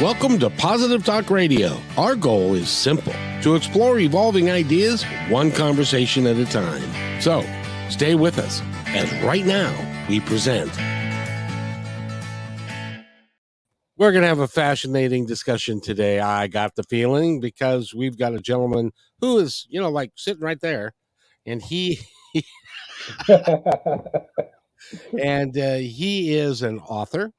Welcome to Positive Talk Radio. Our goal is simple to explore evolving ideas one conversation at a time. So stay with us as right now we present. We're going to have a fascinating discussion today. I got the feeling because we've got a gentleman who is, you know, like sitting right there, and he. and uh, he is an author.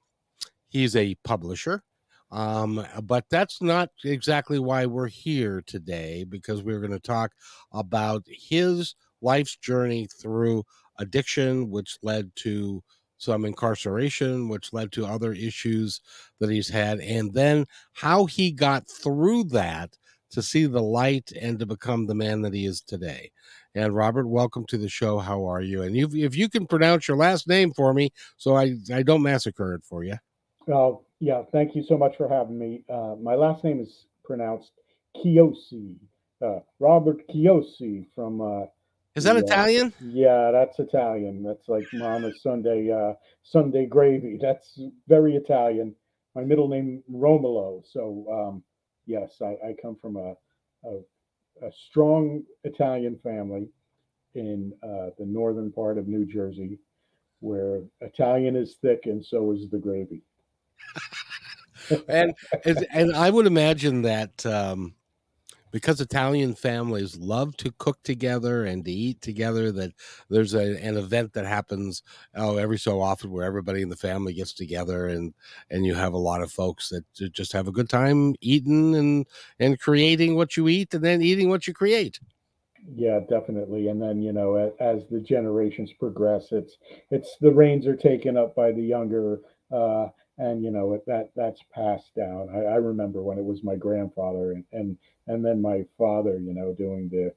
He's a publisher. Um, but that's not exactly why we're here today, because we're going to talk about his life's journey through addiction, which led to some incarceration, which led to other issues that he's had, and then how he got through that to see the light and to become the man that he is today. And Robert, welcome to the show. How are you? And if you can pronounce your last name for me, so I, I don't massacre it for you. Oh, yeah. Thank you so much for having me. Uh, my last name is pronounced Chiosi, uh, Robert Chiosi from. Uh, is that the, Italian? yeah, that's Italian. That's like Mama's Sunday uh, Sunday gravy. That's very Italian. My middle name Romolo. So um, yes, I, I come from a, a, a strong Italian family in uh, the northern part of New Jersey, where Italian is thick and so is the gravy and and I would imagine that um, because Italian families love to cook together and to eat together, that there's a, an event that happens oh every so often where everybody in the family gets together and and you have a lot of folks that just have a good time eating and and creating what you eat and then eating what you create. Yeah, definitely. And then you know, as the generations progress, it's it's the reins are taken up by the younger. Uh, and you know that that's passed down. I, I remember when it was my grandfather and, and and then my father, you know, doing the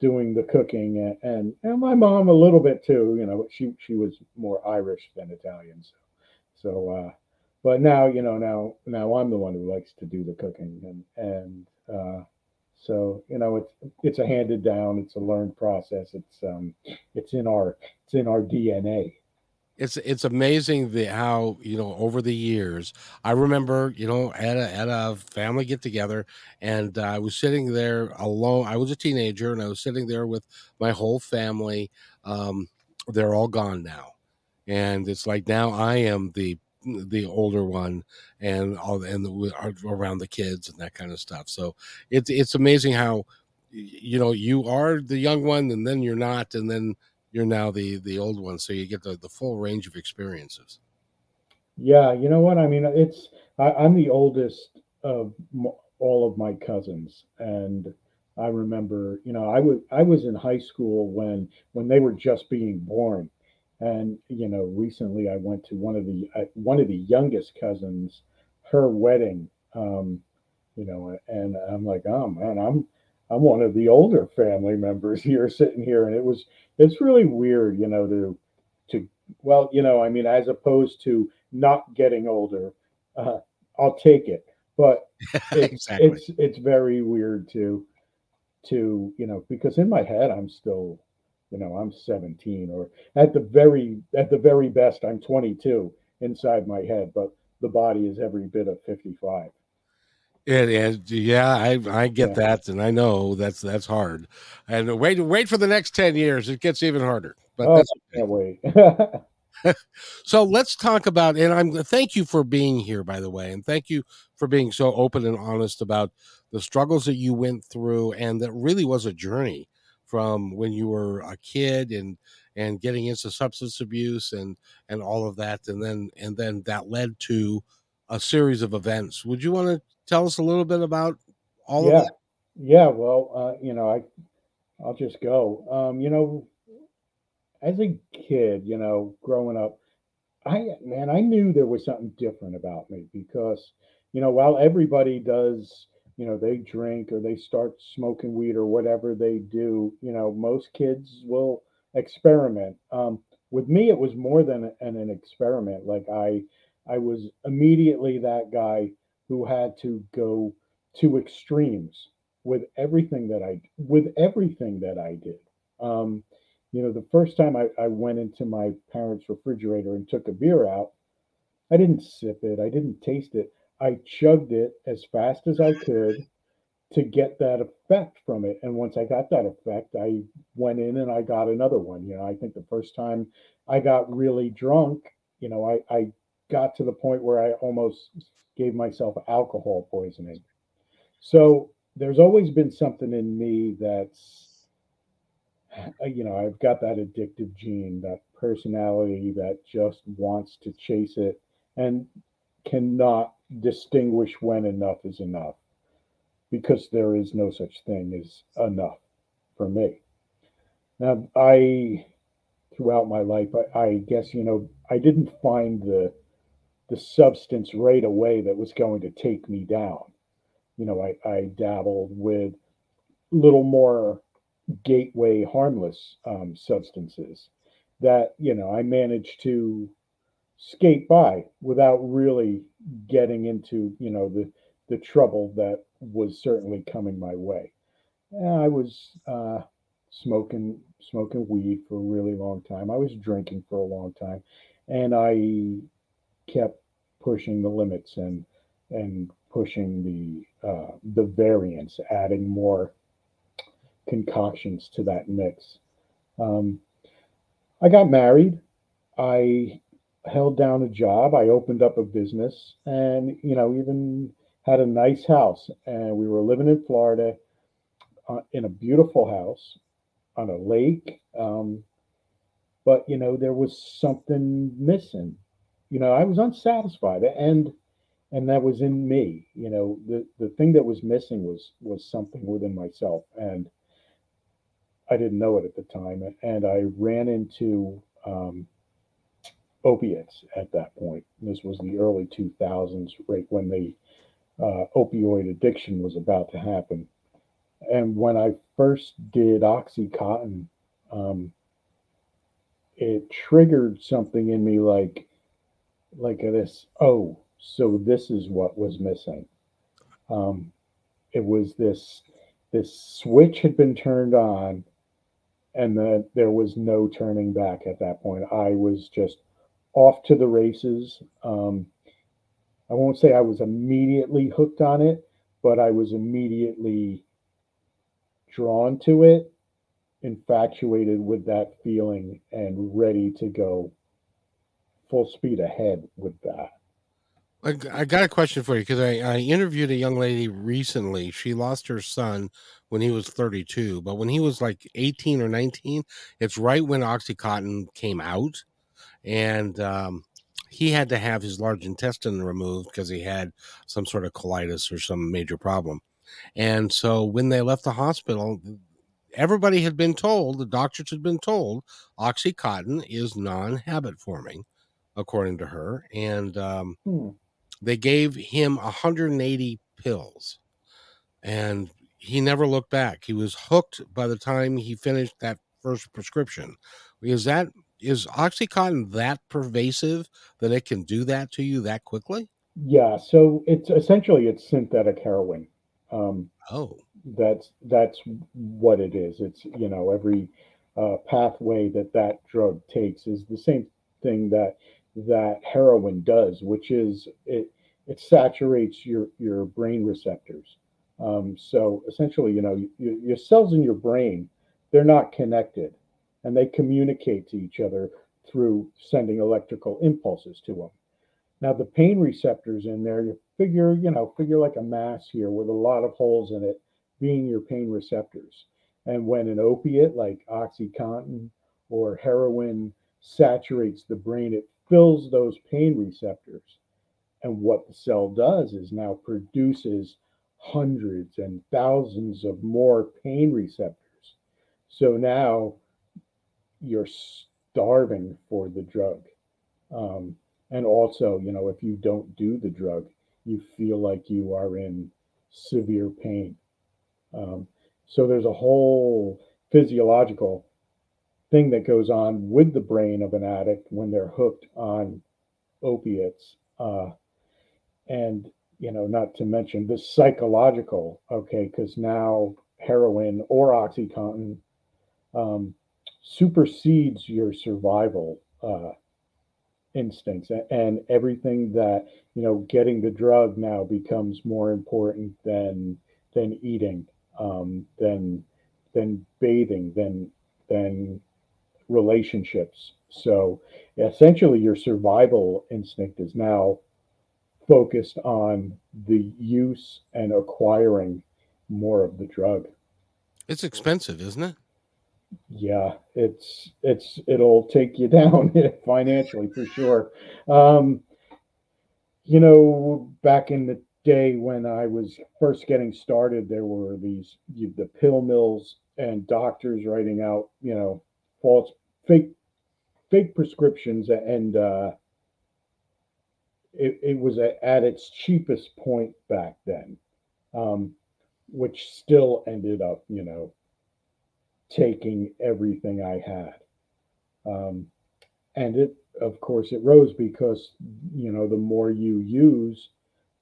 doing the cooking and, and and my mom a little bit too. You know, she she was more Irish than Italian, so so. Uh, but now you know now now I'm the one who likes to do the cooking and and uh, so you know it's it's a handed down, it's a learned process. It's um it's in our it's in our DNA it's it's amazing the how you know over the years i remember you know at a, at a family get together and uh, i was sitting there alone i was a teenager and i was sitting there with my whole family um, they're all gone now. And it's like now i am the the older one and all and the, around the kids and that kind of stuff. So it's it's amazing how you know you are the young one and then you're not and then you're now the the old one, so you get the, the full range of experiences. Yeah, you know what I mean. It's I, I'm the oldest of all of my cousins, and I remember, you know, I was I was in high school when when they were just being born, and you know, recently I went to one of the uh, one of the youngest cousins, her wedding, um, you know, and I'm like, oh man, I'm I'm one of the older family members here sitting here, and it was it's really weird, you know, to to well, you know, I mean, as opposed to not getting older, uh, I'll take it, but it's exactly. it's it's very weird to to you know because in my head I'm still you know I'm 17 or at the very at the very best I'm 22 inside my head, but the body is every bit of 55. It is, yeah. I I get yeah. that, and I know that's that's hard. And wait, wait for the next ten years; it gets even harder. But oh, that's okay. wait. so let's talk about. And I'm thank you for being here, by the way, and thank you for being so open and honest about the struggles that you went through, and that really was a journey from when you were a kid and and getting into substance abuse and and all of that, and then and then that led to a series of events. Would you want to tell us a little bit about all yeah. of that? Yeah, well, uh, you know, I I'll just go. Um, you know, as a kid, you know, growing up, I man, I knew there was something different about me because, you know, while everybody does, you know, they drink or they start smoking weed or whatever they do, you know, most kids will experiment. Um, with me, it was more than an, an experiment. Like I, I was immediately that guy who had to go to extremes with everything that I with everything that I did. Um, you know, the first time I, I went into my parents' refrigerator and took a beer out, I didn't sip it, I didn't taste it. I chugged it as fast as I could to get that effect from it. And once I got that effect, I went in and I got another one. You know, I think the first time I got really drunk, you know, I, I got to the point where I almost gave myself alcohol poisoning. So there's always been something in me that's, uh, you know, I've got that addictive gene, that personality that just wants to chase it and cannot distinguish when enough is enough because there is no such thing as enough for me. Now, I, throughout my life, I, I guess, you know, I didn't find the, the substance right away that was going to take me down. You know, I, I dabbled with little more gateway harmless um, substances that, you know, I managed to skate by without really getting into, you know, the, the trouble that was certainly coming my way. I was uh, smoking smoking weed for a really long time. I was drinking for a long time, and I kept pushing the limits and and pushing the uh, the variance, adding more concoctions to that mix. Um, I got married. I held down a job. I opened up a business, and you know, even had a nice house, and we were living in Florida uh, in a beautiful house on a lake. Um, but you know, there was something missing. You know, I was unsatisfied, and and that was in me. You know, the the thing that was missing was was something within myself, and I didn't know it at the time, and I ran into um, opiates at that point. This was the early 2000s, right when the uh, opioid addiction was about to happen. And when I first did Oxycontin, um, it triggered something in me like, like this. Oh, so this is what was missing. Um, it was this this switch had been turned on, and that there was no turning back at that point. I was just off to the races. Um, I won't say I was immediately hooked on it, but I was immediately drawn to it, infatuated with that feeling, and ready to go full speed ahead with that. I, got a question for you because I, I interviewed a young lady recently. She lost her son when he was 32, but when he was like 18 or 19, it's right when Oxycontin came out. And um, he had to have his large intestine removed because he had some sort of colitis or some major problem. And so when they left the hospital, everybody had been told, the doctors had been told, Oxycontin is non habit forming, according to her. And um, hmm. they gave him 180 pills. And he never looked back. He was hooked by the time he finished that first prescription. Is that is OxyContin that pervasive that it can do that to you that quickly? Yeah, so it's essentially it's synthetic heroin. Um, oh, that's that's what it is. It's you know every uh, pathway that that drug takes is the same thing that that heroin does, which is it it saturates your your brain receptors. Um, so essentially, you know, your, your cells in your brain they're not connected and they communicate to each other through sending electrical impulses to them. Now the pain receptors in there, you figure, you know, figure like a mass here with a lot of holes in it being your pain receptors. And when an opiate like Oxycontin or heroin saturates the brain, it fills those pain receptors. And what the cell does is now produces hundreds and thousands of more pain receptors. So now you're starving for the drug. Um, and also, you know, if you don't do the drug, you feel like you are in severe pain. Um, so there's a whole physiological thing that goes on with the brain of an addict when they're hooked on opiates. Uh, and, you know, not to mention the psychological, okay, because now heroin or Oxycontin um, supersedes your survival uh, instincts and everything that you know getting the drug now becomes more important than than eating um, than than bathing than than relationships. So essentially your survival instinct is now focused on the use and acquiring more of the drug. It's expensive isn't it? Yeah, it's it's it'll take you down financially for sure. Um, you know, back in the day when I was first getting started, there were these the pill mills and doctors writing out, you know, false, fake, fake prescriptions, and uh, it, it was at its cheapest point back then, um, which still ended up, you know, taking everything I had. Um, and it, of course, it rose because, you know, the more you use,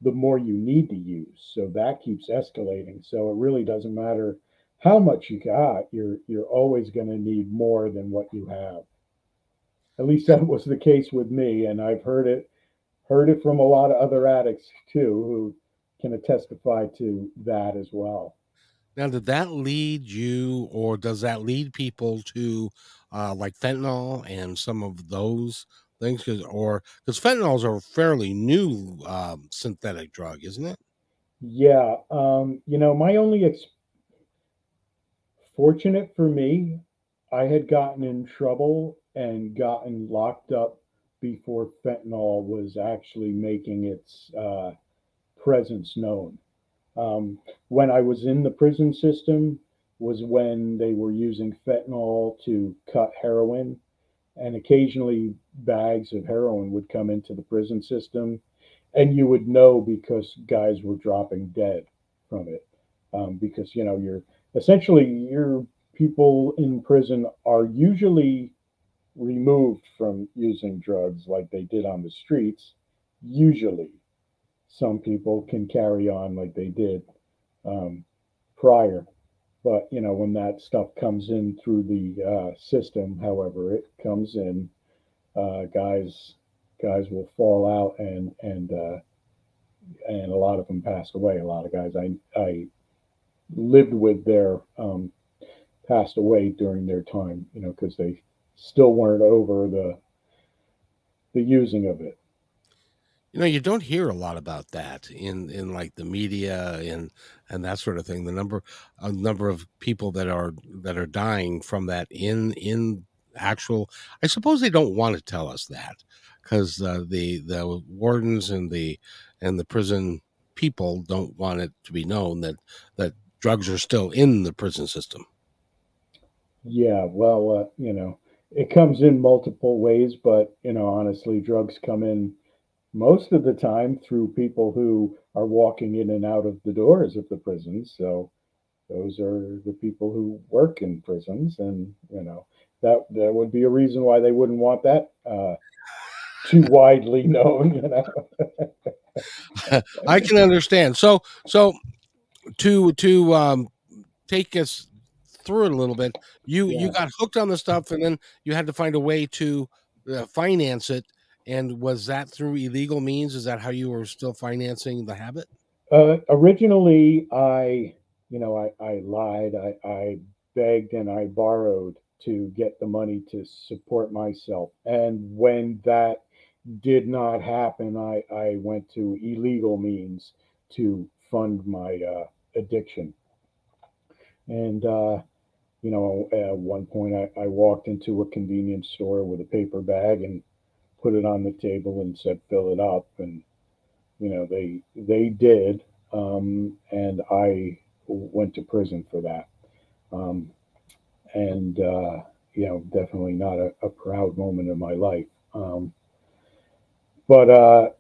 the more you need to use. So that keeps escalating. So it really doesn't matter how much you got, you're you're always going to need more than what you have. At least that was the case with me, and I've heard it heard it from a lot of other addicts too who can testify to that as well. Now, did that lead you, or does that lead people to uh, like fentanyl and some of those things? Cause, or because fentanyls are a fairly new um, synthetic drug, isn't it? Yeah. Um, you know, my only ex- fortunate for me, I had gotten in trouble and gotten locked up before fentanyl was actually making its uh, presence known. Um, when I was in the prison system was when they were using fentanyl to cut heroin, and occasionally bags of heroin would come into the prison system, and you would know because guys were dropping dead from it. Um, because you know you're essentially your people in prison are usually removed from using drugs like they did on the streets usually some people can carry on like they did um, prior. But you know, when that stuff comes in through the uh, system, however it comes in, uh, guys guys will fall out and and uh, and a lot of them pass away. A lot of guys I I lived with their um, passed away during their time, you know, because they still weren't over the the using of it. You know, you don't hear a lot about that in in like the media and and that sort of thing. The number a number of people that are that are dying from that in in actual. I suppose they don't want to tell us that because uh, the the wardens and the and the prison people don't want it to be known that that drugs are still in the prison system. Yeah, well, uh, you know, it comes in multiple ways, but you know, honestly, drugs come in most of the time through people who are walking in and out of the doors of the prisons. So those are the people who work in prisons, and you know that that would be a reason why they wouldn't want that uh, too widely known. You know, I can understand. So so to to um, take us through it a little bit, you yeah. you got hooked on the stuff, and then you had to find a way to uh, finance it and was that through illegal means? Is that how you were still financing the habit? Uh, originally, I, you know, I, I lied. I, I begged and I borrowed to get the money to support myself. And when that did not happen, I, I went to illegal means to fund my uh, addiction. And, uh, you know, at one point I, I walked into a convenience store with a paper bag and put it on the table and said fill it up. And you know they they did um, and i went to prison for that. Um, and uh, you know definitely not a, a, proud moment in my life. Um, but uh,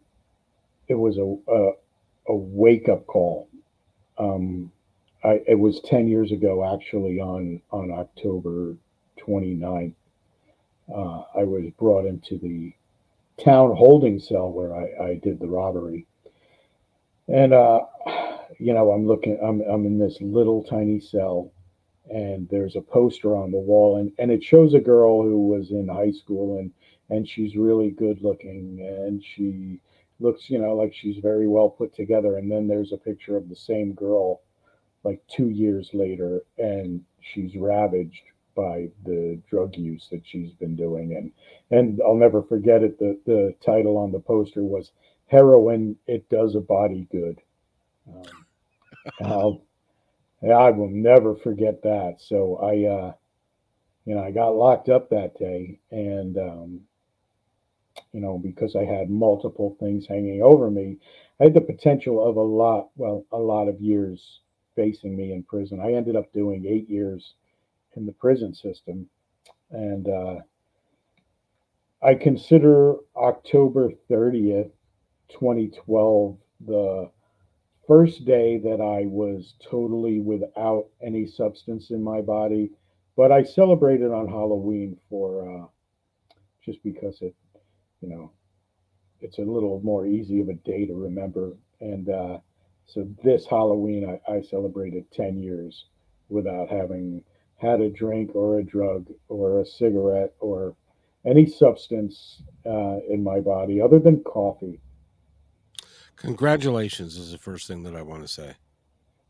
it was a, a, a wake-up call um, I, it was 10 years ago actually on on october 29th uh, i was brought into the town holding cell where I, I did the robbery. And, uh, you know, I'm looking, I'm, I'm in this little tiny cell and there's a poster on the wall and, and it shows a girl who was in high school and, and she's really good looking, and she looks, you know, like she's very well put together. And then there's a picture of the same girl like two years later, and she's ravaged by the drug use that she's been doing. And and I'll never forget it. The the title on the poster was "Heroin. It does a body good." Um, I will never forget that. So I, uh, you know, I got locked up that day, and um, you know, because I had multiple things hanging over me, I had the potential of a lot, well, a lot of years facing me in prison. I ended up doing eight years in the prison system, and uh, I consider October 30th, 2012, the first day that I was totally without any substance in my body. But I celebrated on Halloween for uh, just because it you know, it's a little more easy of a day to remember. And uh, so this Halloween, I, I celebrated 10 years without having had a drink or a drug or a cigarette or any substance uh, in my body other than coffee. Congratulations is the first thing that I want to say.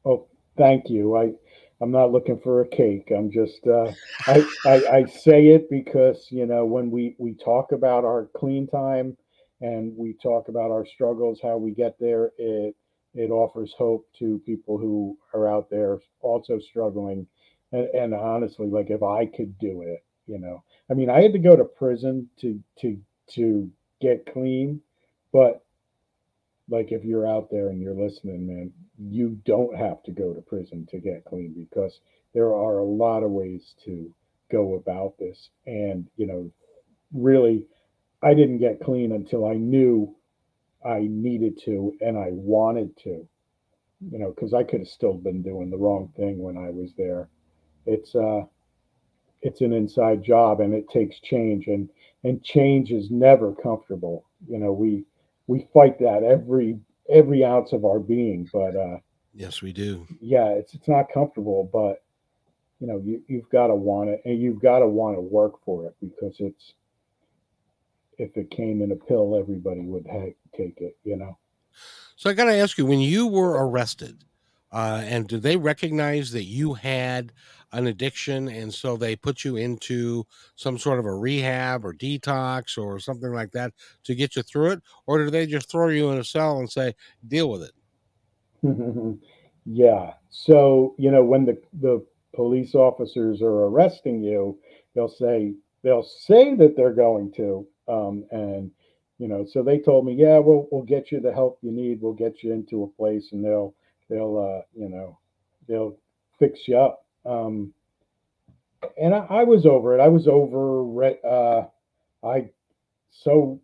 Oh, thank you. I I'm not looking for a cake. I'm just uh, I, I, I say it because you know when we we talk about our clean time and we talk about our struggles, how we get there, it it offers hope to people who are out there also struggling. And, and honestly, like if I could do it, you know, I mean, I had to go to prison to to to get clean, but like if you're out there and you're listening, man, you don't have to go to prison to get clean because there are a lot of ways to go about this. And, you know, really, I didn't get clean until I knew I needed to and I wanted to, you know, because I could have still been doing the wrong thing when I was there. It's, uh, it's an inside job and it takes change and and change is never comfortable you know we we fight that every every ounce of our being. But uh, yes, we do. Yeah, it's it's not comfortable, but you know you you've got to want it, and you've got to want to work for it because it's if it came in a pill, everybody would ha- take it. You know. So I got to ask you, when you were arrested, uh, and did they recognize that you had an addiction and so they put you into some sort of a rehab or detox or something like that to get you through it? Or did they just throw you in a cell and say deal with it yeah. So you know when the the police officers are arresting you they'll say they'll say that they're going to um, and you know so they told me yeah we'll we'll get you the help you need. We'll get you into a place and they'll they'll uh, you know they'll fix you up um, and I, I, was over it. I was over. Uh, I so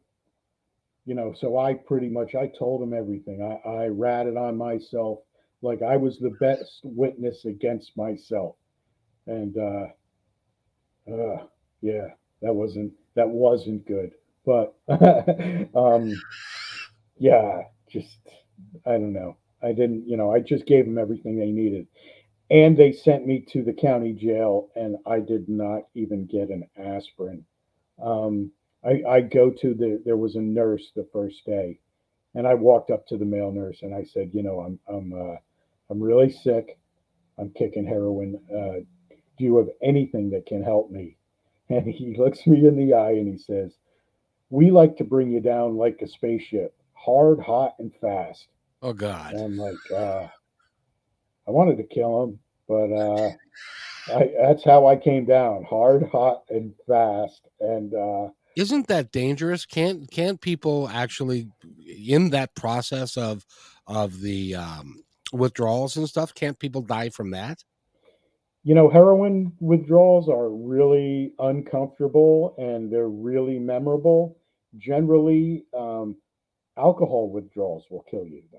you know, so I pretty much I told him everything. I, I ratted on myself like I was the best witness against myself, and uh, uh, yeah, that wasn't that wasn't good. But um, yeah, just I don't know. I didn't, you know, I just gave them everything they needed. And they sent me to the county jail and i did not even get an aspirin. Um, I, I go to the there was a nurse the first day and i walked up to the male nurse and i said you know i'm i'm uh, i'm really sick. I'm kicking heroin. Uh, do you have anything that can help me? And he looks me in the eye and he says we like to bring you down like a spaceship hard hot and fast oh god i'm like uh, I wanted to kill him, but uh, I, that's how I came down hard, hot, and fast. And uh, isn't that dangerous? Can't can't people actually in that process of of the um, withdrawals and stuff? Can't people die from that? You know, heroin withdrawals are really uncomfortable and they're really memorable. Generally, um, alcohol withdrawals will kill you, though.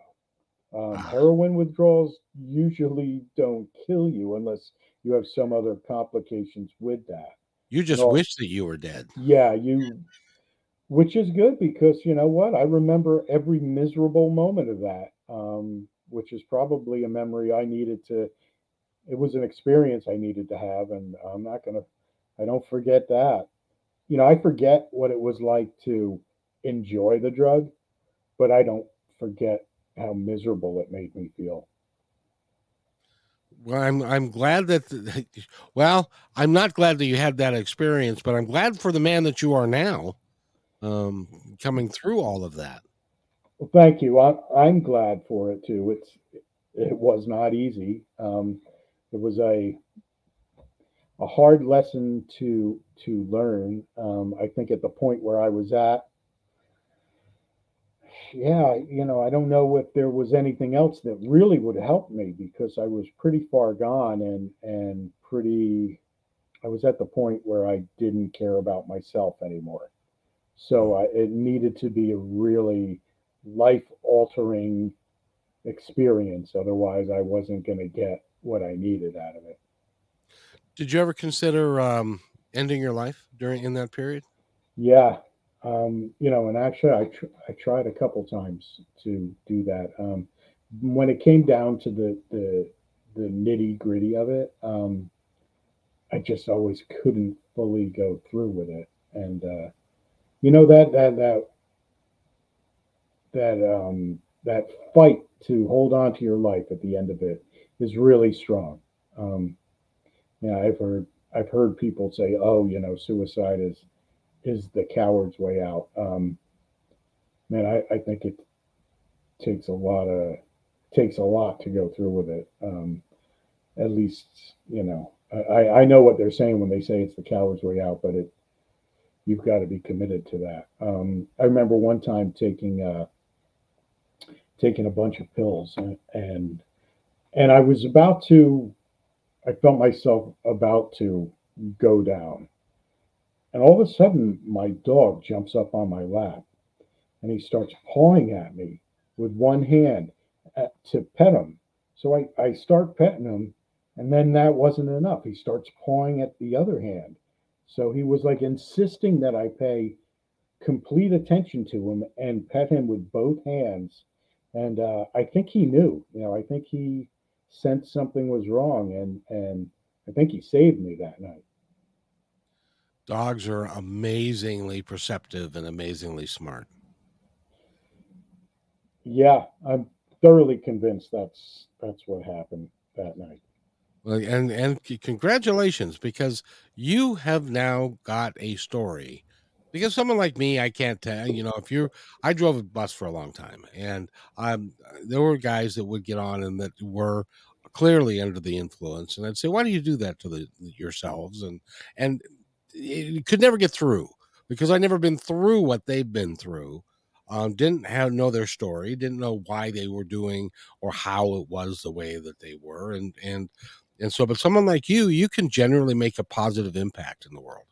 Um, heroin withdrawals usually don't kill you unless you have some other complications with that. You just know, wish that you were dead. Yeah, you, which is good because you know what? I remember every miserable moment of that, um, which is probably a memory I needed to. It was an experience I needed to have, and I'm not gonna. I don't forget that. you know, I forget what it was like to enjoy the drug, but I don't forget how miserable it made me feel. Well, I'm I'm glad that well, I'm not glad that you had that experience, but I'm glad for the man that you are now, um, coming through all of that. Well, thank you. I, I'm glad for it too. It's it was not easy. Um, it was a a hard lesson to to learn. Um, I think at the point where I was at, yeah, you know, I don't know if there was anything else that really would help me because I was pretty far gone and and pretty. I was at the point where I didn't care about myself anymore. So I, it needed to be a really life altering experience. Otherwise, I wasn't going to get what I needed out of it. Did you ever consider um, ending your life during in that period? Yeah, um, you know, and actually, I tr- I tried a couple times to do that. Um, when it came down to the the the nitty gritty of it, um, I just always couldn't fully go through with it, and uh, you know that that that that um, that fight to hold on to your life at the end of it is really strong. Um, yeah, I've heard I've heard people say, "Oh, you know, suicide is is the coward's way out." Um, man, I, I think it takes a lot of takes a lot to go through with it. Um, at least, you know, I, I know what they're saying when they say it's the coward's way out, but it you've got to be committed to that. Um, I remember one time taking uh, taking a bunch of pills and, and and I was about to I felt myself about to go down. And all of a sudden my dog jumps up on my lap and he starts pawing at me with one hand at, to pet him. So I, I start petting him and then that wasn't enough. He starts pawing at the other hand. So he was like insisting that I pay complete attention to him and pet him with both hands and uh, I think he knew. You know, I think he sensed something was wrong, and and I think he saved me that night. Dogs are amazingly perceptive and amazingly smart. Yeah, I'm thoroughly convinced that's that's what happened that night. Well, and and congratulations because you have now got a story because someone like me, I can't tell. You know, if you're, I drove a bus for a long time, and um, there were guys that would get on and that were clearly under the influence, and I'd say, "Why do you do that to the yourselves?" And and it could never get through because I never been through what they've been through. Um, didn't have know their story, didn't know why they were doing or how it was the way that they were, and and and so. But someone like you, you can generally make a positive impact in the world.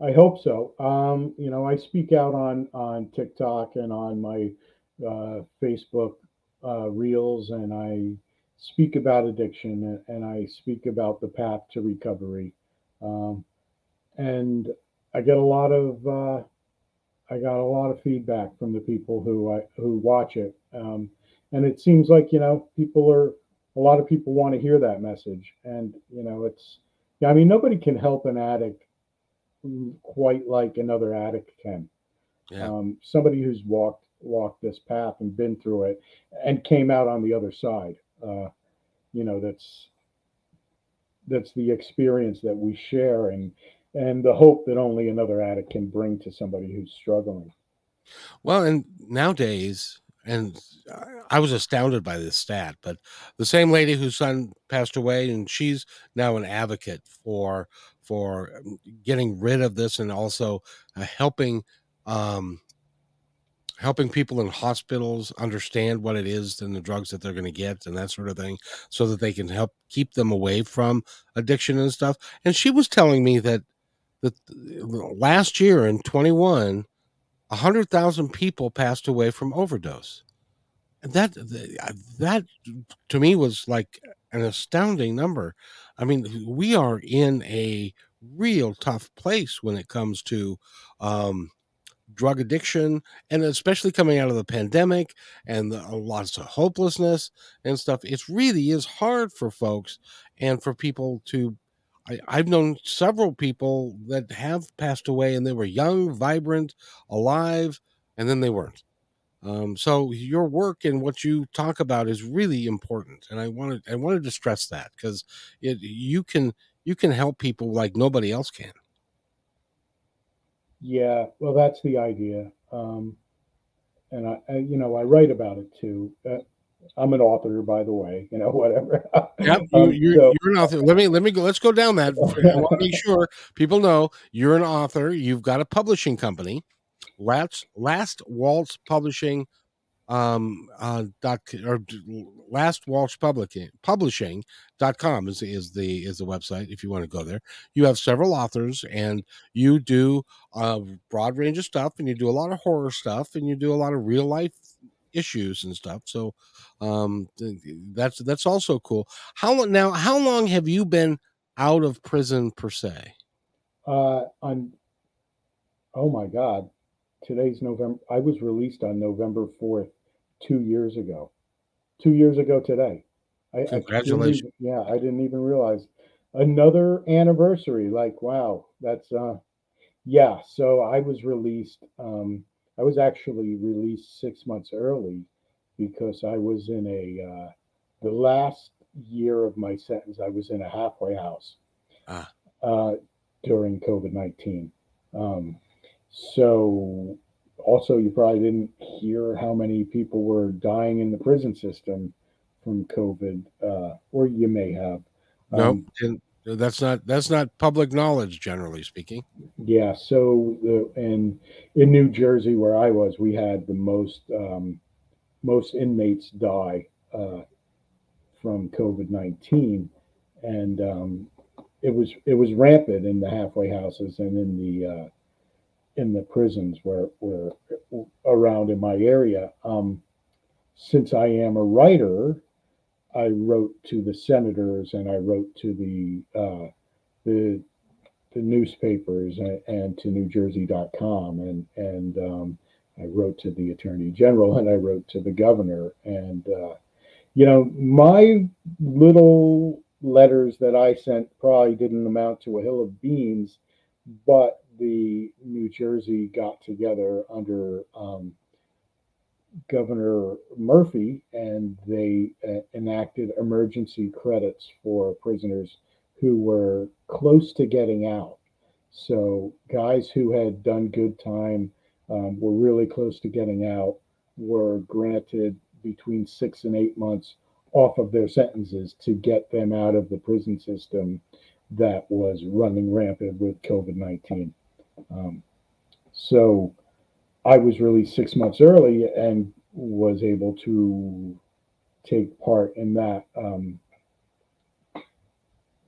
I hope so. Um, you know, I speak out on on TikTok and on my uh, Facebook uh, reels, and I speak about addiction and I speak about the path to recovery. Um, and I get a lot of uh, I got a lot of feedback from the people who I who watch it, um, and it seems like you know people are a lot of people want to hear that message, and you know it's yeah. I mean, nobody can help an addict quite like another addict can. Yeah. Um, somebody who's walked walked this path and been through it and came out on the other side. Uh, you know, that's that's the experience that we share and and the hope that only another addict can bring to somebody who's struggling. Well, and nowadays, and I was astounded by this stat, but the same lady whose son passed away, and she's now an advocate for for getting rid of this and also uh, helping um, helping people in hospitals understand what it is and the drugs that they're going to get and that sort of thing so that they can help keep them away from addiction and stuff. And she was telling me that that last year in 21 100,000 people passed away from overdose. And that that to me was like an astounding number. I mean, we are in a real tough place when it comes to um, drug addiction, and especially coming out of the pandemic and the, lots of hopelessness and stuff. It really is hard for folks and for people to. I, I've known several people that have passed away and they were young, vibrant, alive, and then they weren't. Um, so your work and what you talk about is really important, and I wanted I wanted to stress that because you can you can help people like nobody else can. Yeah, well, that's the idea. Um, and I, I, you know, I write about it too. Uh, I'm an author, by the way. You know, whatever. Yep, you, um, you're, so, you're, an author. Let me let me go. Let's go down that. I want to make sure people know you're an author. You've got a publishing company, Last Last Waltz Publishing um uh dot or last waltz publishing publishing.com is is the is the website if you want to go there. You have several authors and you do a broad range of stuff and you do a lot of horror stuff and you do a lot of real life issues and stuff so um that's that's also cool. How now how long have you been out of prison per se? Uh on oh my god today's november i was released on november 4th two years ago. Two years ago today. I, Congratulations. I yeah, I didn't even realize another anniversary. Like, wow, that's uh yeah. So I was released. Um, I was actually released six months early because I was in a uh, the last year of my sentence. I was in a halfway house ah. uh, during COVID nineteen. Um, so also, you probably didn't hear how many people were dying in the prison system from COVID, uh, or you may have. No, nope. that's not that's not public knowledge, generally speaking. Yeah. So, the, in in New Jersey, where I was, we had the most um, most inmates die uh, from COVID nineteen, and um, it was it was rampant in the halfway houses and in the uh, in the prisons where where around in my area. Um, since I am a writer, I wrote to the senators and I wrote to the uh, the the newspapers and, and, to NewJersey.com and and um, I wrote to the attorney general and I wrote to the governor and uh, you know my little letters that I sent probably didn't amount to a hill of beans, but the New Jersey got together under um, Governor Murphy and they uh, enacted emergency credits for prisoners who were close to getting out. So, guys who had done good time um, were really close to getting out, were granted between six and eight months off of their sentences to get them out of the prison system that was running rampant with COVID 19. Um, so I was released six months early and was able to take part in that um,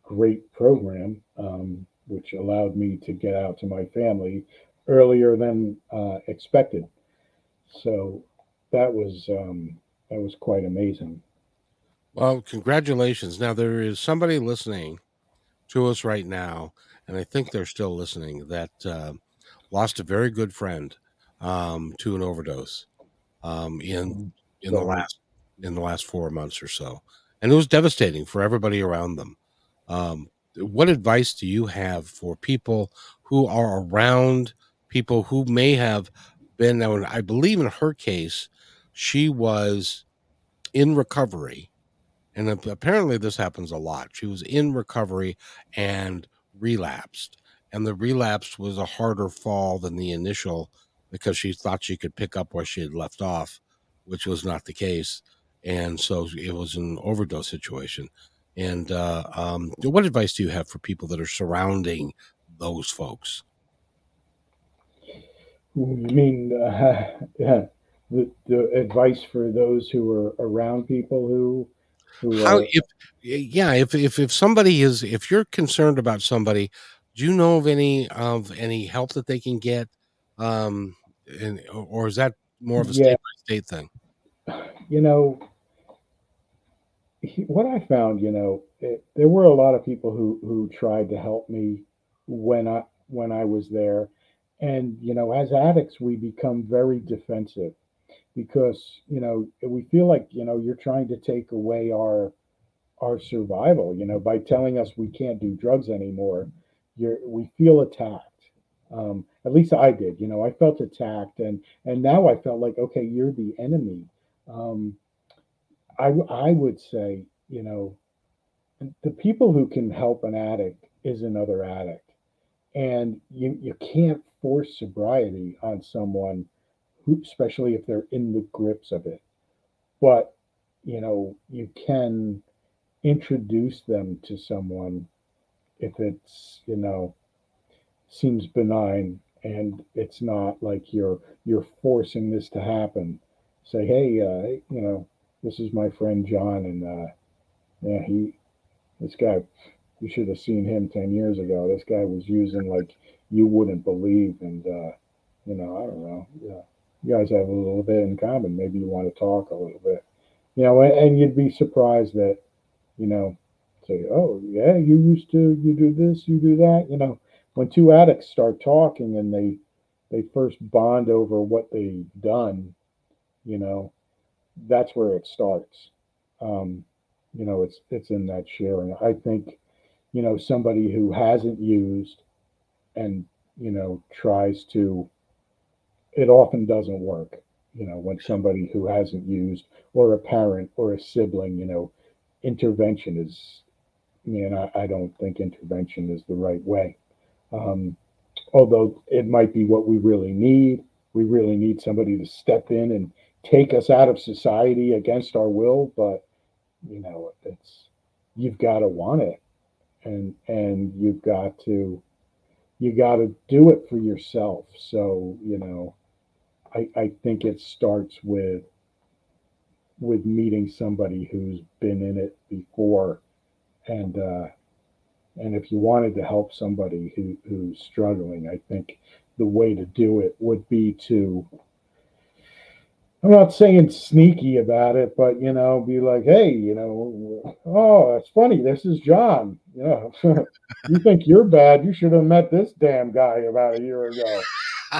great program, um, which allowed me to get out to my family earlier than uh, expected. So that was um, that was quite amazing. Well, congratulations! Now there is somebody listening to us right now and I think they're still listening, that uh, lost a very good friend um, to an overdose um, in mm-hmm. in the last in the last four months or so, and it was devastating for everybody around them. Um, what advice do you have for people who are around people who may have been? Now, I believe in her case, she was in recovery, and apparently this happens a lot. She was in recovery and relapsed. And the relapse was a harder fall than the initial because she thought she could pick up where she had left off, which was not the case. And so it was an overdose situation. And uh, um, what advice do you have for people that are surrounding those folks? You mean uh, yeah, the, the advice for those who are around people who how if yeah if if if somebody is if you're concerned about somebody, do you know of any of any help that they can get, um, and or is that more of a state by state thing? You know, what I found, you know, it, there were a lot of people who who tried to help me when I when I was there, and you know, as addicts, we become very defensive because you know we feel like you know you're trying to take away our our survival. You know, by telling us we can't do drugs anymore, you're we feel attacked. Um, at least I did. You know, I felt attacked, and and now I felt like okay, you're the enemy. Um, I I would say, you know, the people who can help an addict is another addict, and you you can't force sobriety on someone, especially if they're in the grips of it. But you know, you can introduce them to someone if it's you know seems benign and it's not like you're you're forcing this to happen. Say hey uh, you know this is my friend john and uh yeah he this guy you should have seen him 10 years ago. This guy was using like you wouldn't believe and uh you know i don't know yeah you guys have a little bit in common maybe you want to talk a little bit you know and, and you'd be surprised that you know, say, oh, yeah, you used to, you do this, you do that. You know, when two addicts start talking and they, they first bond over what they've done, you know, that's where it starts. Um, you know, it's, it's in that sharing. I think, you know, somebody who hasn't used and, you know, tries to, it often doesn't work you know, when somebody who hasn't used or a parent or a sibling, you know, intervention is, man, I, I don't think intervention is the right way. Um, although it might be what we really need. We really need somebody to step in and take us out of society against our will. But you know, it's you've got to want it, and and you've got to you got to do it for yourself. So you know, I I think it starts with with meeting somebody who's been in it before. And uh, and if you wanted to help somebody who, who's struggling i think the way to do it would be to i'm not saying sneaky about it but you know be like hey you know oh it's funny this is john you know you think you're bad you should have met this damn guy about a year ago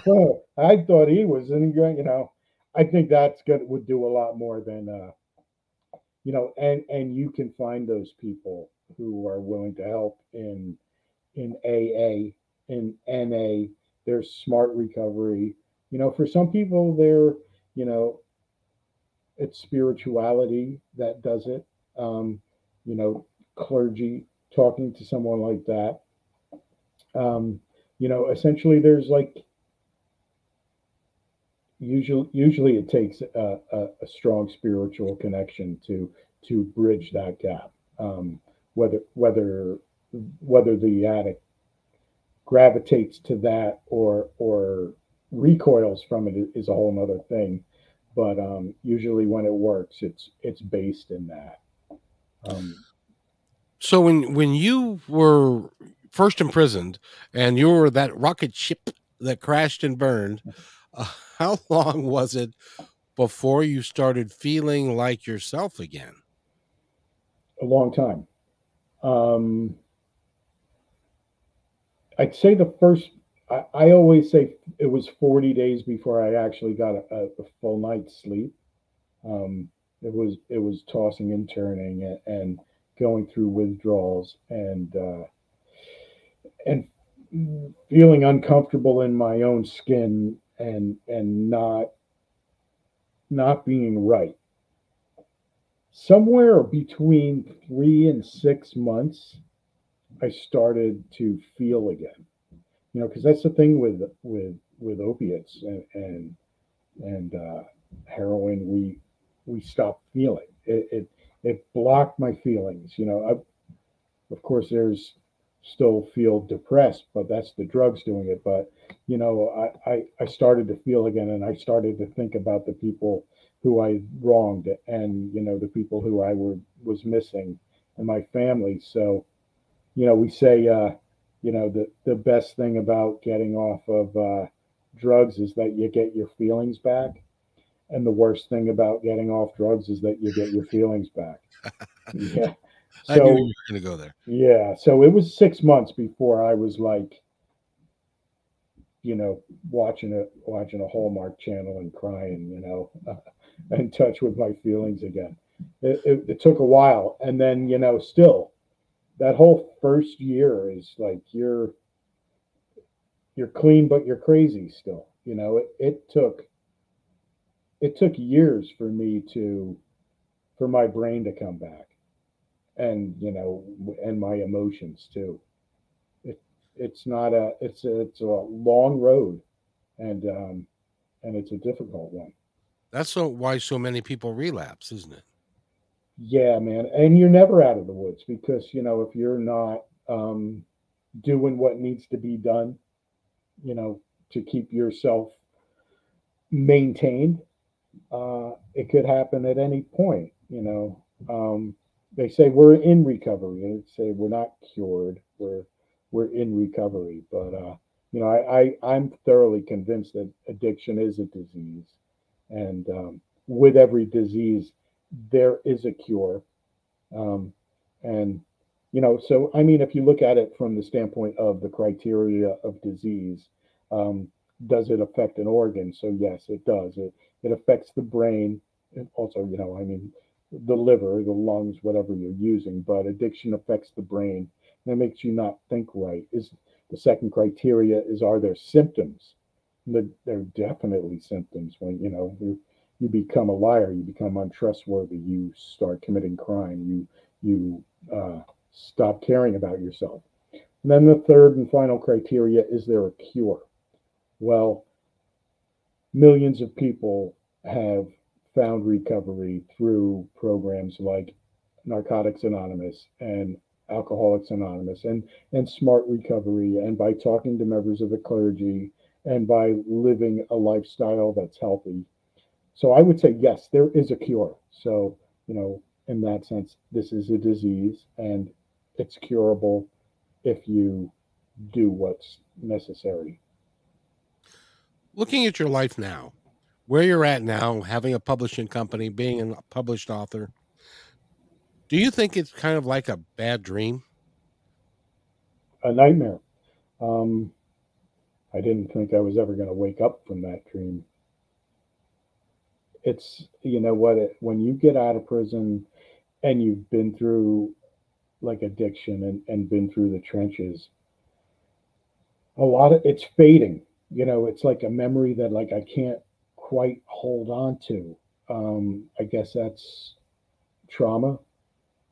oh, i thought he was in you know I think that's good would do a lot more than uh, you know, and and you can find those people who are willing to help in in AA, in NA. There's smart recovery. You know, for some people, they're you know, it's spirituality that does it. Um, you know, clergy talking to someone like that. Um, you know, essentially, there's like usually usually it takes a, a, a, strong spiritual connection to to bridge that gap. Um, whether whether whether the addict gravitates to that or or recoils from it is a whole other thing. But um, usually when it works it's it's based in that. Um, so when when you were first imprisoned and you were that rocket ship that crashed and burned uh, how long was it before you started feeling like yourself again? A long time. Um, I'd say the first, I, I, always say it was 40 days before I actually got a, a full night's sleep. Um, it was it was tossing and turning and, and going through withdrawals and uh, and feeling uncomfortable in my own skin and and not not being right. Somewhere between three and six months, I started to feel again. You know, because that's the thing with with with opiates and and, and uh, heroin. We we stop feeling it, it. It blocked my feelings. You know, I, of course, there's still feel depressed, but that's the drugs doing it. But you know, I, I, I started to feel again, and I started to think about the people who I wronged, and you know, the people who I were was missing, and my family. So, you know, we say, uh, you know, the the best thing about getting off of uh, drugs is that you get your feelings back. And the worst thing about getting off drugs is that you get your feelings back. yeah. I knew you were going to go there. Yeah. So it was six months before I was like, you know, watching a watching a Hallmark channel and crying, you know, uh, in touch with my feelings again. it, it, it took a while, and then you know, still, that whole first year is like you're you're clean, but you're crazy still. You know, it, it took it took years for me to for my brain to come back and you know and my emotions too it it's not a it's a, it's a long road and um and it's a difficult one that's so why so many people relapse isn't it yeah man and you're never out of the woods because you know if you're not um doing what needs to be done you know to keep yourself maintained uh, it could happen at any point. You know, um, they say we're in recovery, and say we're not cured. We're we're in recovery, but uh, you know, I, I am thoroughly convinced that addiction is a disease, and um, with every disease, there is a cure. Um, and you know, so I mean, if you look at it from the standpoint of the criteria of disease, um, does it affect an organ? So yes, it does. It it affects the brain, and also, you know, I mean, the liver, the lungs, whatever you're using. But addiction affects the brain, and it makes you not think right. Is the second criteria is are there symptoms? There are definitely symptoms when you know you you become a liar, you become untrustworthy, you start committing crime, you you uh, stop caring about yourself. And then the third and final criteria is there a cure? Well, millions of people have found recovery through programs like Narcotics Anonymous and Alcoholics Anonymous and, and Smart Recovery, and by talking to members of the clergy and by living a lifestyle that's healthy. So I would say, yes, there is a cure. So, you know, in that sense, this is a disease and it's curable if you do what's necessary looking at your life now, where you're at now, having a publishing company, being a published author, do you think it's kind of like a bad dream? A nightmare. Um, I didn't think I was ever going to wake up from that dream. It's, you know what, it, when you get out of prison and you've been through like addiction and, and been through the trenches, a lot of it's fading you know, it's like a memory that like I can't quite hold on to. Um, I guess that's trauma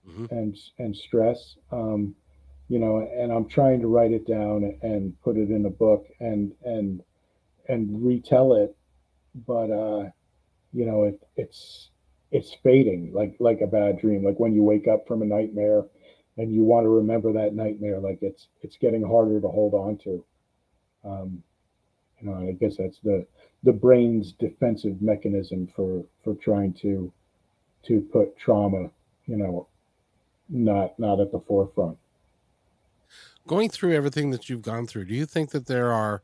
mm-hmm. and and stress. Um, you know, and I'm trying to write it down and put it in a book and and and retell it, but uh, you know, it it's it's fading like like a bad dream. Like when you wake up from a nightmare and you want to remember that nightmare, like it's it's getting harder to hold on to. Um, you know, I guess that's the the brain's defensive mechanism for for trying to to put trauma, you know, not not at the forefront. Going through everything that you've gone through, do you think that there are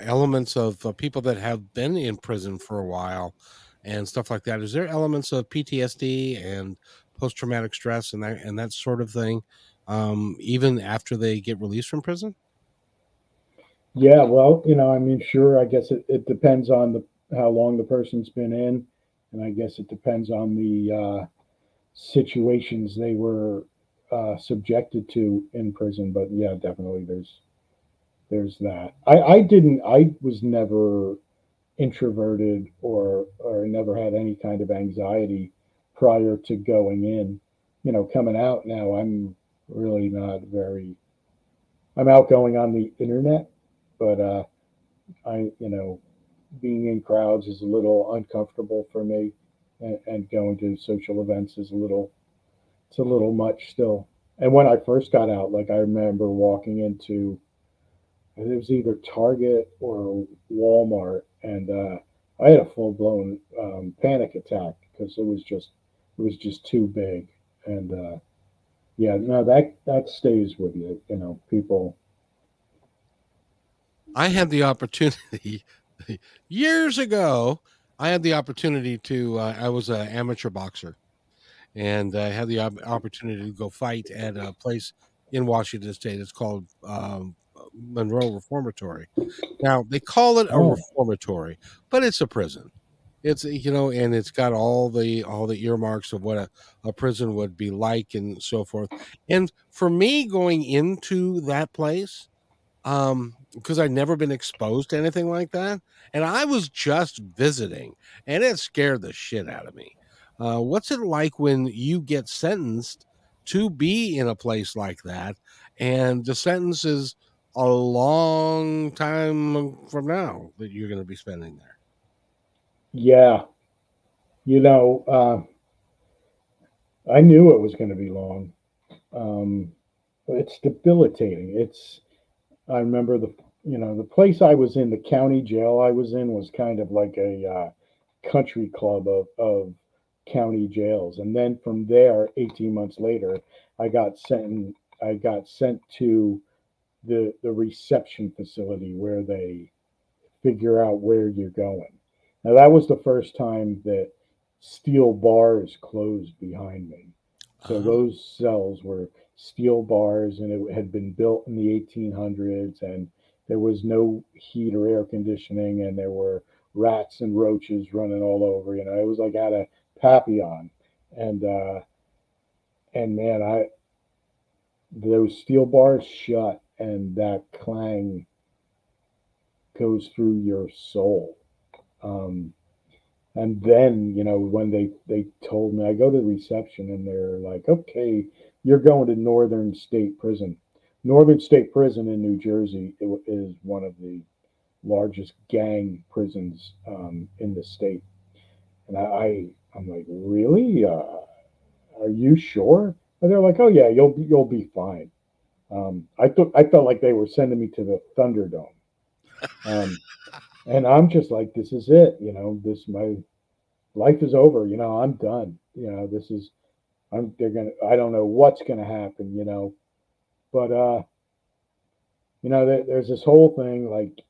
elements of uh, people that have been in prison for a while and stuff like that? Is there elements of PTSD and post traumatic stress and that and that sort of thing, um, even after they get released from prison? Yeah, well, you know, I mean, sure, I guess it, it depends on the how long the person's been in, and I guess it depends on the uh, situations they were uh, subjected to in prison. But yeah, definitely, there's there's that. I I didn't. I was never introverted or or never had any kind of anxiety prior to going in. You know, coming out now, I'm really not very. I'm outgoing on the internet but uh, I, you know, being in crowds is a little uncomfortable for me, and, and going to social events is a little, it's a little much still. And when I first got out, like I remember walking into, it was either Target or Walmart, and uh, I had a full blown um, panic attack because it was just, it was just too big, and uh, yeah, no, that that stays with you. You know, people I had the opportunity years ago. I had the opportunity to. Uh, I was an amateur boxer, and I had the opportunity to go fight at a place in Washington State. It's called um, Monroe Reformatory. Now they call it a oh. reformatory, but it's a prison. it's you know, and it's got all the all the earmarks of what a, a prison would be like and so forth. And for me, going into that place, um, because I'd never been exposed to anything like that, and I was just visiting, and it scared the shit out of me. Uh, what's it like when you get sentenced to be in a place like that, and the sentence is a long time from now that you're going to be spending there? Yeah, you know, uh, I knew it was going to be long. Um, it's debilitating. It's I remember the you know the place I was in, the county jail I was in was kind of like a uh, country club of of county jails, and then from there, eighteen months later, I got sent I got sent to the the reception facility where they figure out where you're going. Now that was the first time that steel bars closed behind me. So uh-huh. those cells were steel bars and it had been built in the 1800s and there was no heat or air conditioning and there were rats and roaches running all over you know it was like at a papillon and uh and man i those steel bars shut and that clang goes through your soul um and then you know when they they told me i go to the reception and they're like okay you're going to Northern State Prison. Northern State Prison in New Jersey is one of the largest gang prisons um, in the state. And I, I'm like, really? Uh, are you sure? And they're like, oh yeah, you'll be, you'll be fine. Um, I thought I felt like they were sending me to the Thunderdome, um, and I'm just like, this is it. You know, this my life is over. You know, I'm done. You know, this is I'm, they're gonna. I don't know what's gonna happen, you know, but uh, you know, there, there's this whole thing like,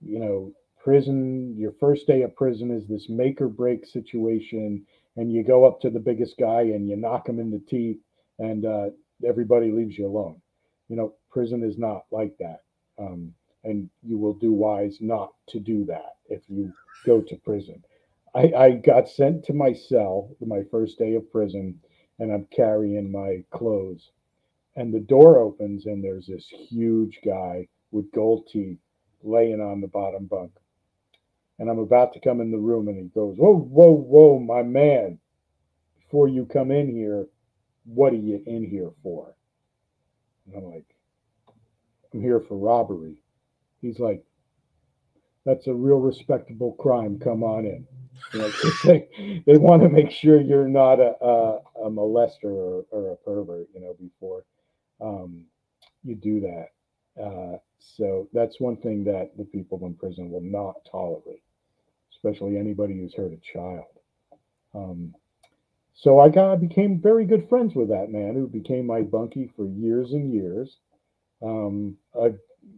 you know, prison. Your first day of prison is this make or break situation, and you go up to the biggest guy and you knock him in the teeth, and uh, everybody leaves you alone. You know, prison is not like that. Um, and you will do wise not to do that if you go to prison. I, I got sent to my cell my first day of prison and I'm carrying my clothes. And the door opens, and there's this huge guy with gold teeth laying on the bottom bunk. And I'm about to come in the room, and he goes, Whoa, whoa, whoa, my man. Before you come in here, what are you in here for? And I'm like, I'm here for robbery. He's like, That's a real respectable crime. Come on in. They, they want to make sure you're not a, a, a molester or, or, a pervert, you know, before um, you do that. Uh, so that's one thing that the people in prison will not tolerate, especially anybody who's hurt a child. Um, so I got became very good friends with that man who became my bunkie for years and years. Um, a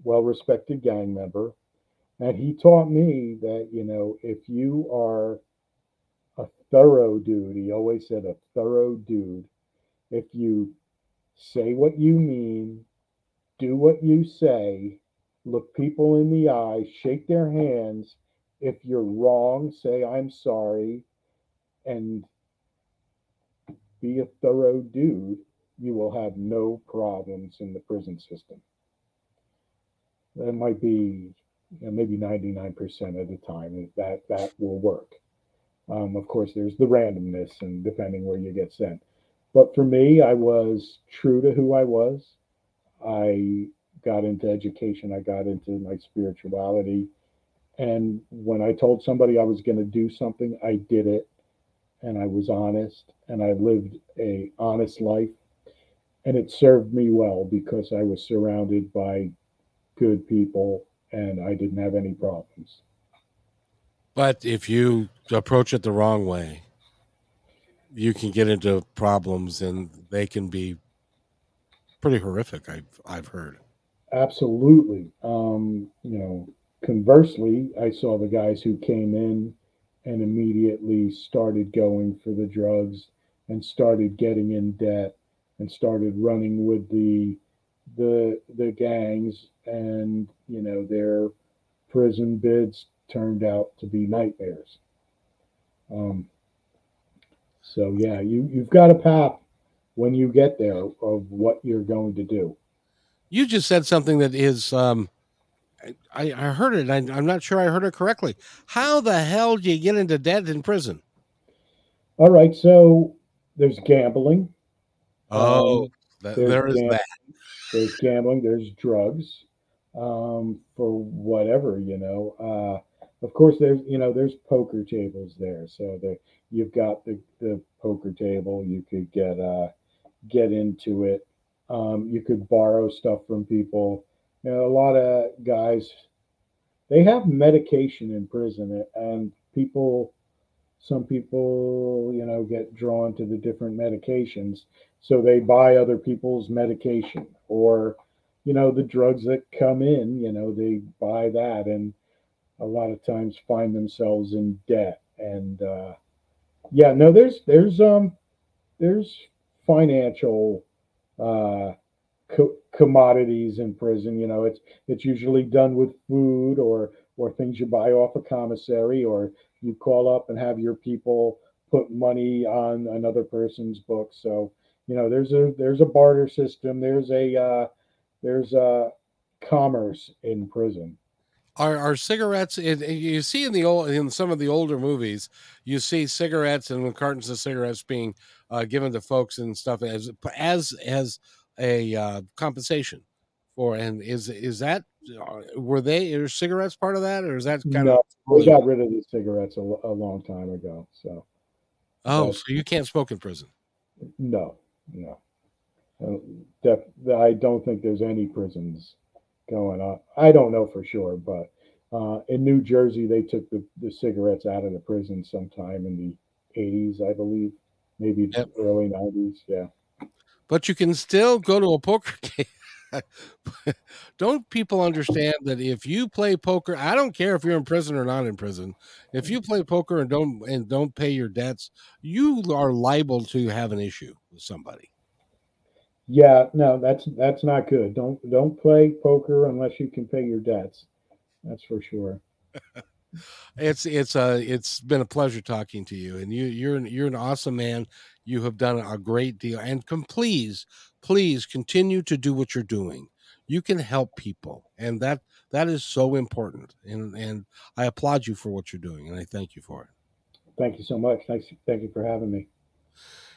well-respected gang member, and he taught me that, you know, if you are a thorough dude, he always said a thorough dude, if you say what you mean, do what you say, look people in the eye, shake their hands. If you're wrong, say, I'm sorry, and be a thorough dude, you will have no problems in the prison system. That might be you know, maybe 99% of the time that that will work. Um, of course, there's the randomness and depending where you get sent. But for me, I was true to who I was. I got into education, I got into my spirituality. And when I told somebody I was going to do something, I did it. And I was honest and I lived a honest life. And it served me well because I was surrounded by good people and I didn't have any problems. But if you approach it the wrong way, you can get into problems and they can be pretty horrific. I've I've heard. Absolutely. Um, you know, conversely, I saw the guys who came in and immediately started going for the drugs and started getting in debt and started running with the the the gangs and you know their prison bids turned out to be nightmares Um, so yeah, you you've got a path when you get there of what you're going to do. You just said something that is. Um, I, I heard it. I, I'm not sure I heard it correctly. How the hell do you get into debt in prison? All right, so there's gambling. Oh, um, that, there is that. There's gambling. There's drugs um, for whatever you know. Uh, of course, there's you know there's poker tables there, so there you've got the the poker table. You could get uh, get into it. Um, you could borrow stuff from people. You know, a lot of guys they have medication in prison, and people some people you know get drawn to the different medications so they buy other people's medication or you know the drugs that come in you know they buy that and a lot of times find themselves in debt. And uh yeah no there's there's um there's financial uh co- commodities in prison. You know it's it's usually done with food or or things you buy off a commissary or you call up and have your people put money on another person's book so you know there's a there's a barter system. There's a uh there's a commerce in prison are, are cigarettes you see in the old in some of the older movies you see cigarettes and cartons of cigarettes being uh, given to folks and stuff as as as a uh, compensation for and is is that uh, were they are cigarettes part of that or is that kind no, of we got rid of the cigarettes a, a long time ago so. Oh so you can't smoke in prison? No no. Uh, def- i don't think there's any prisons going on. I don't know for sure, but uh, in New Jersey, they took the, the cigarettes out of the prison sometime in the 80s, I believe, maybe yep. early 90s. Yeah. But you can still go to a poker game. don't people understand that if you play poker, I don't care if you're in prison or not in prison. If you play poker and don't and don't pay your debts, you are liable to have an issue with somebody. Yeah, no, that's that's not good. Don't don't play poker unless you can pay your debts. That's for sure. it's it's a uh, it's been a pleasure talking to you, and you you're an, you're an awesome man. You have done a great deal, and com- please please continue to do what you're doing. You can help people, and that that is so important. And and I applaud you for what you're doing, and I thank you for it. Thank you so much. Thanks, thank you for having me.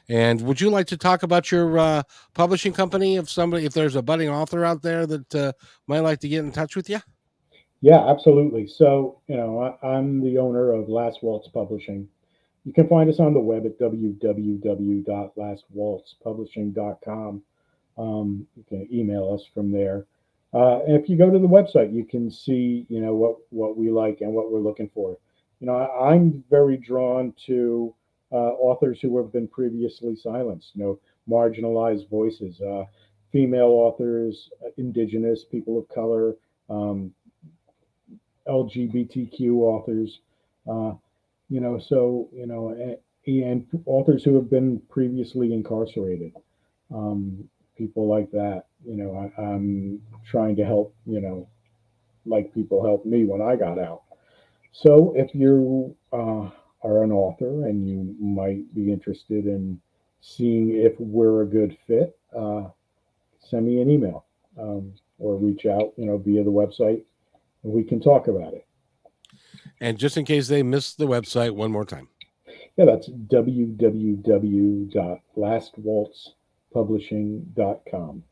And would you like to talk about your uh, publishing company? If somebody, if there's a budding author out there that uh, might like to get in touch with you? Yeah, absolutely. So, you know, I, am the owner of Last Waltz Publishing. You can find us on the web at www.lastwaltzpublishing.com. Um, you can email us from there. Uh, if you go to the website, you can see, you know, what what we like and what we're looking for. You know, I, I'm very drawn to authors who have been previously silenced, you know, marginalized voices, uh, female authors, uh, indigenous, people of color, um, LGBTQ authors, uh, you know, so, you know, and, and, authors who have been previously incarcerated, um, people like that, you know, I, I'm trying to help, you know, like people helped me when I got out. So if you uh, are an author and you might be interested in seeing if we're a good fit, uh, send me an email um, or reach out, you know, via the website, and we can talk about it. And just in case they missed the website, one more time. Yeah, that's www.lastwaltzpublishing.com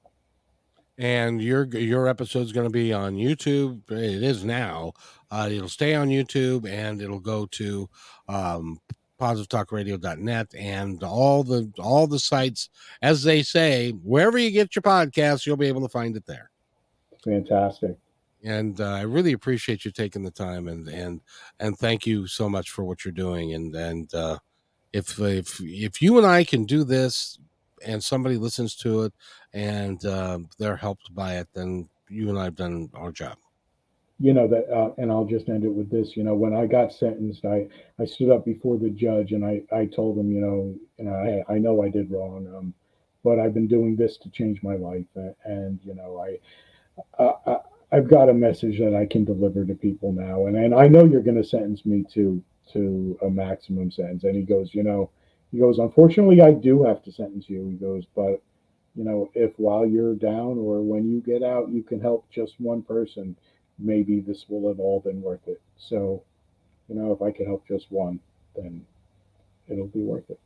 and your your episode is going to be on YouTube. It is now. Uh, it'll stay on YouTube, and it'll go to um, positivetalkradio.net and all the all the sites, as they say, wherever you get your podcast, you'll be able to find it there. Fantastic. And uh, I really appreciate you taking the time and and and thank you so much for what you're doing. And and uh, if if if you and I can do this, and somebody listens to it and uh, they're helped by it, then you and I have done our job. You know that, uh, and I'll just end it with this. You know, when I got sentenced, I I stood up before the judge and I I told him, you know, know, hey, I know I did wrong, um, but I've been doing this to change my life, and you know, I, I I've got a message that I can deliver to people now, and and I know you're going to sentence me to to a maximum sentence. And he goes, you know, he goes, unfortunately, I do have to sentence you. He goes, but you know, if while you're down or when you get out, you can help just one person, maybe this will have all been worth it. So, you know, if I can help just one, then it'll be worth it.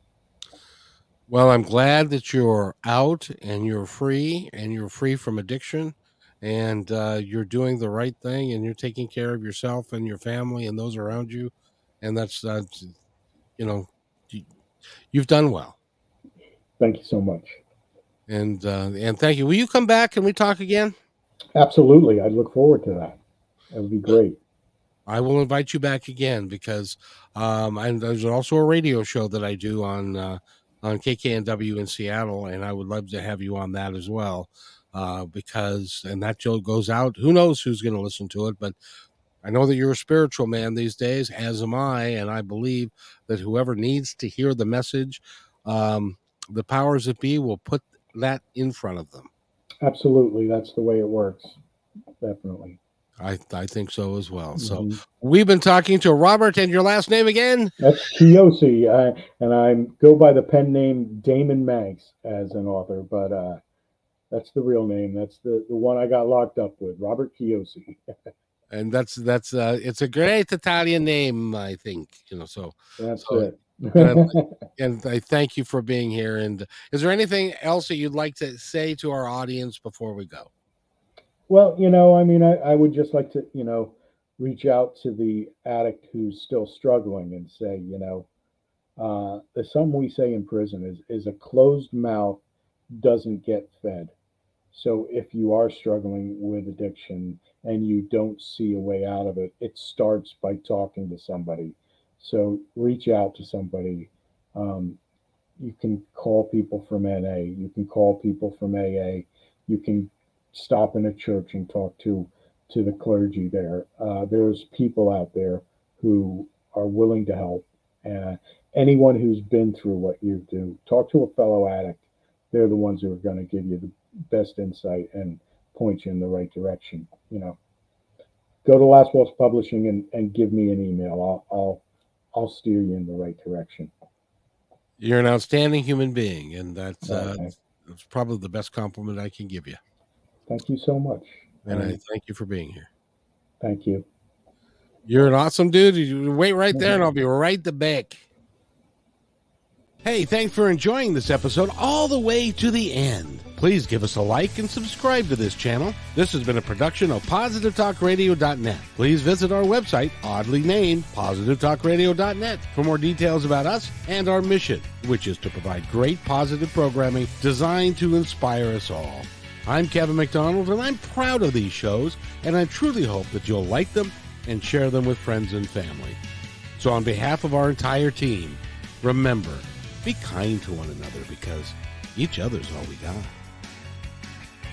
Well, I'm glad that you're out and you're free and you're free from addiction and uh, you're doing the right thing and you're taking care of yourself and your family and those around you. And that's, uh, you know, you've done well. Thank you so much. And uh, and thank you. Will you come back and we talk again? Absolutely. I look forward to that. That would be great. I will invite you back again because um, and there's also a radio show that I do on uh, on KKNW in Seattle, and I would love to have you on that as well. Uh, because and that show goes out. Who knows who's going to listen to it? But I know that you're a spiritual man these days, as am I, and I believe that whoever needs to hear the message, um, the powers that be will put that in front of them. Absolutely, that's the way it works. Definitely. I I think so as well. Mm-hmm. So we've been talking to Robert, and your last name again? That's Kiyossi, I, and I go by the pen name Damon Manx as an author, but uh, that's the real name. That's the the one I got locked up with, Robert Kiyossi. and that's that's uh, it's a great Italian name, I think. You know, so that's so, it. And, and I thank you for being here. And is there anything else that you'd like to say to our audience before we go? Well, you know, I mean, I, I would just like to, you know, reach out to the addict who's still struggling and say, you know, uh, the some we say in prison is is a closed mouth doesn't get fed. So if you are struggling with addiction and you don't see a way out of it, it starts by talking to somebody. So reach out to somebody. Um, you can call people from NA. You can call people from AA. You can stop in a church and talk to to the clergy there. Uh, there's people out there who are willing to help. Uh, anyone who's been through what you do, talk to a fellow addict. They're the ones who are going to give you the best insight and point you in the right direction. You know, go to Last Waltz Publishing and, and give me an email. I'll, I'll I'll steer you in the right direction. You're an outstanding human being, and that's uh, that's probably the best compliment I can give you. Thank you so much. And I thank you for being here. Thank you. You're an awesome dude. You wait right there, and I'll be right the back. Hey, thanks for enjoying this episode all the way to the end. Please give us a like and subscribe to this channel. This has been a production of PositiveTalkRadio.net. Please visit our website, oddly named PositiveTalkRadio.net, for more details about us and our mission, which is to provide great positive programming designed to inspire us all. I'm Kevin McDonald, and I'm proud of these shows, and I truly hope that you'll like them and share them with friends and family. So, on behalf of our entire team, remember be kind to one another because each other's all we got.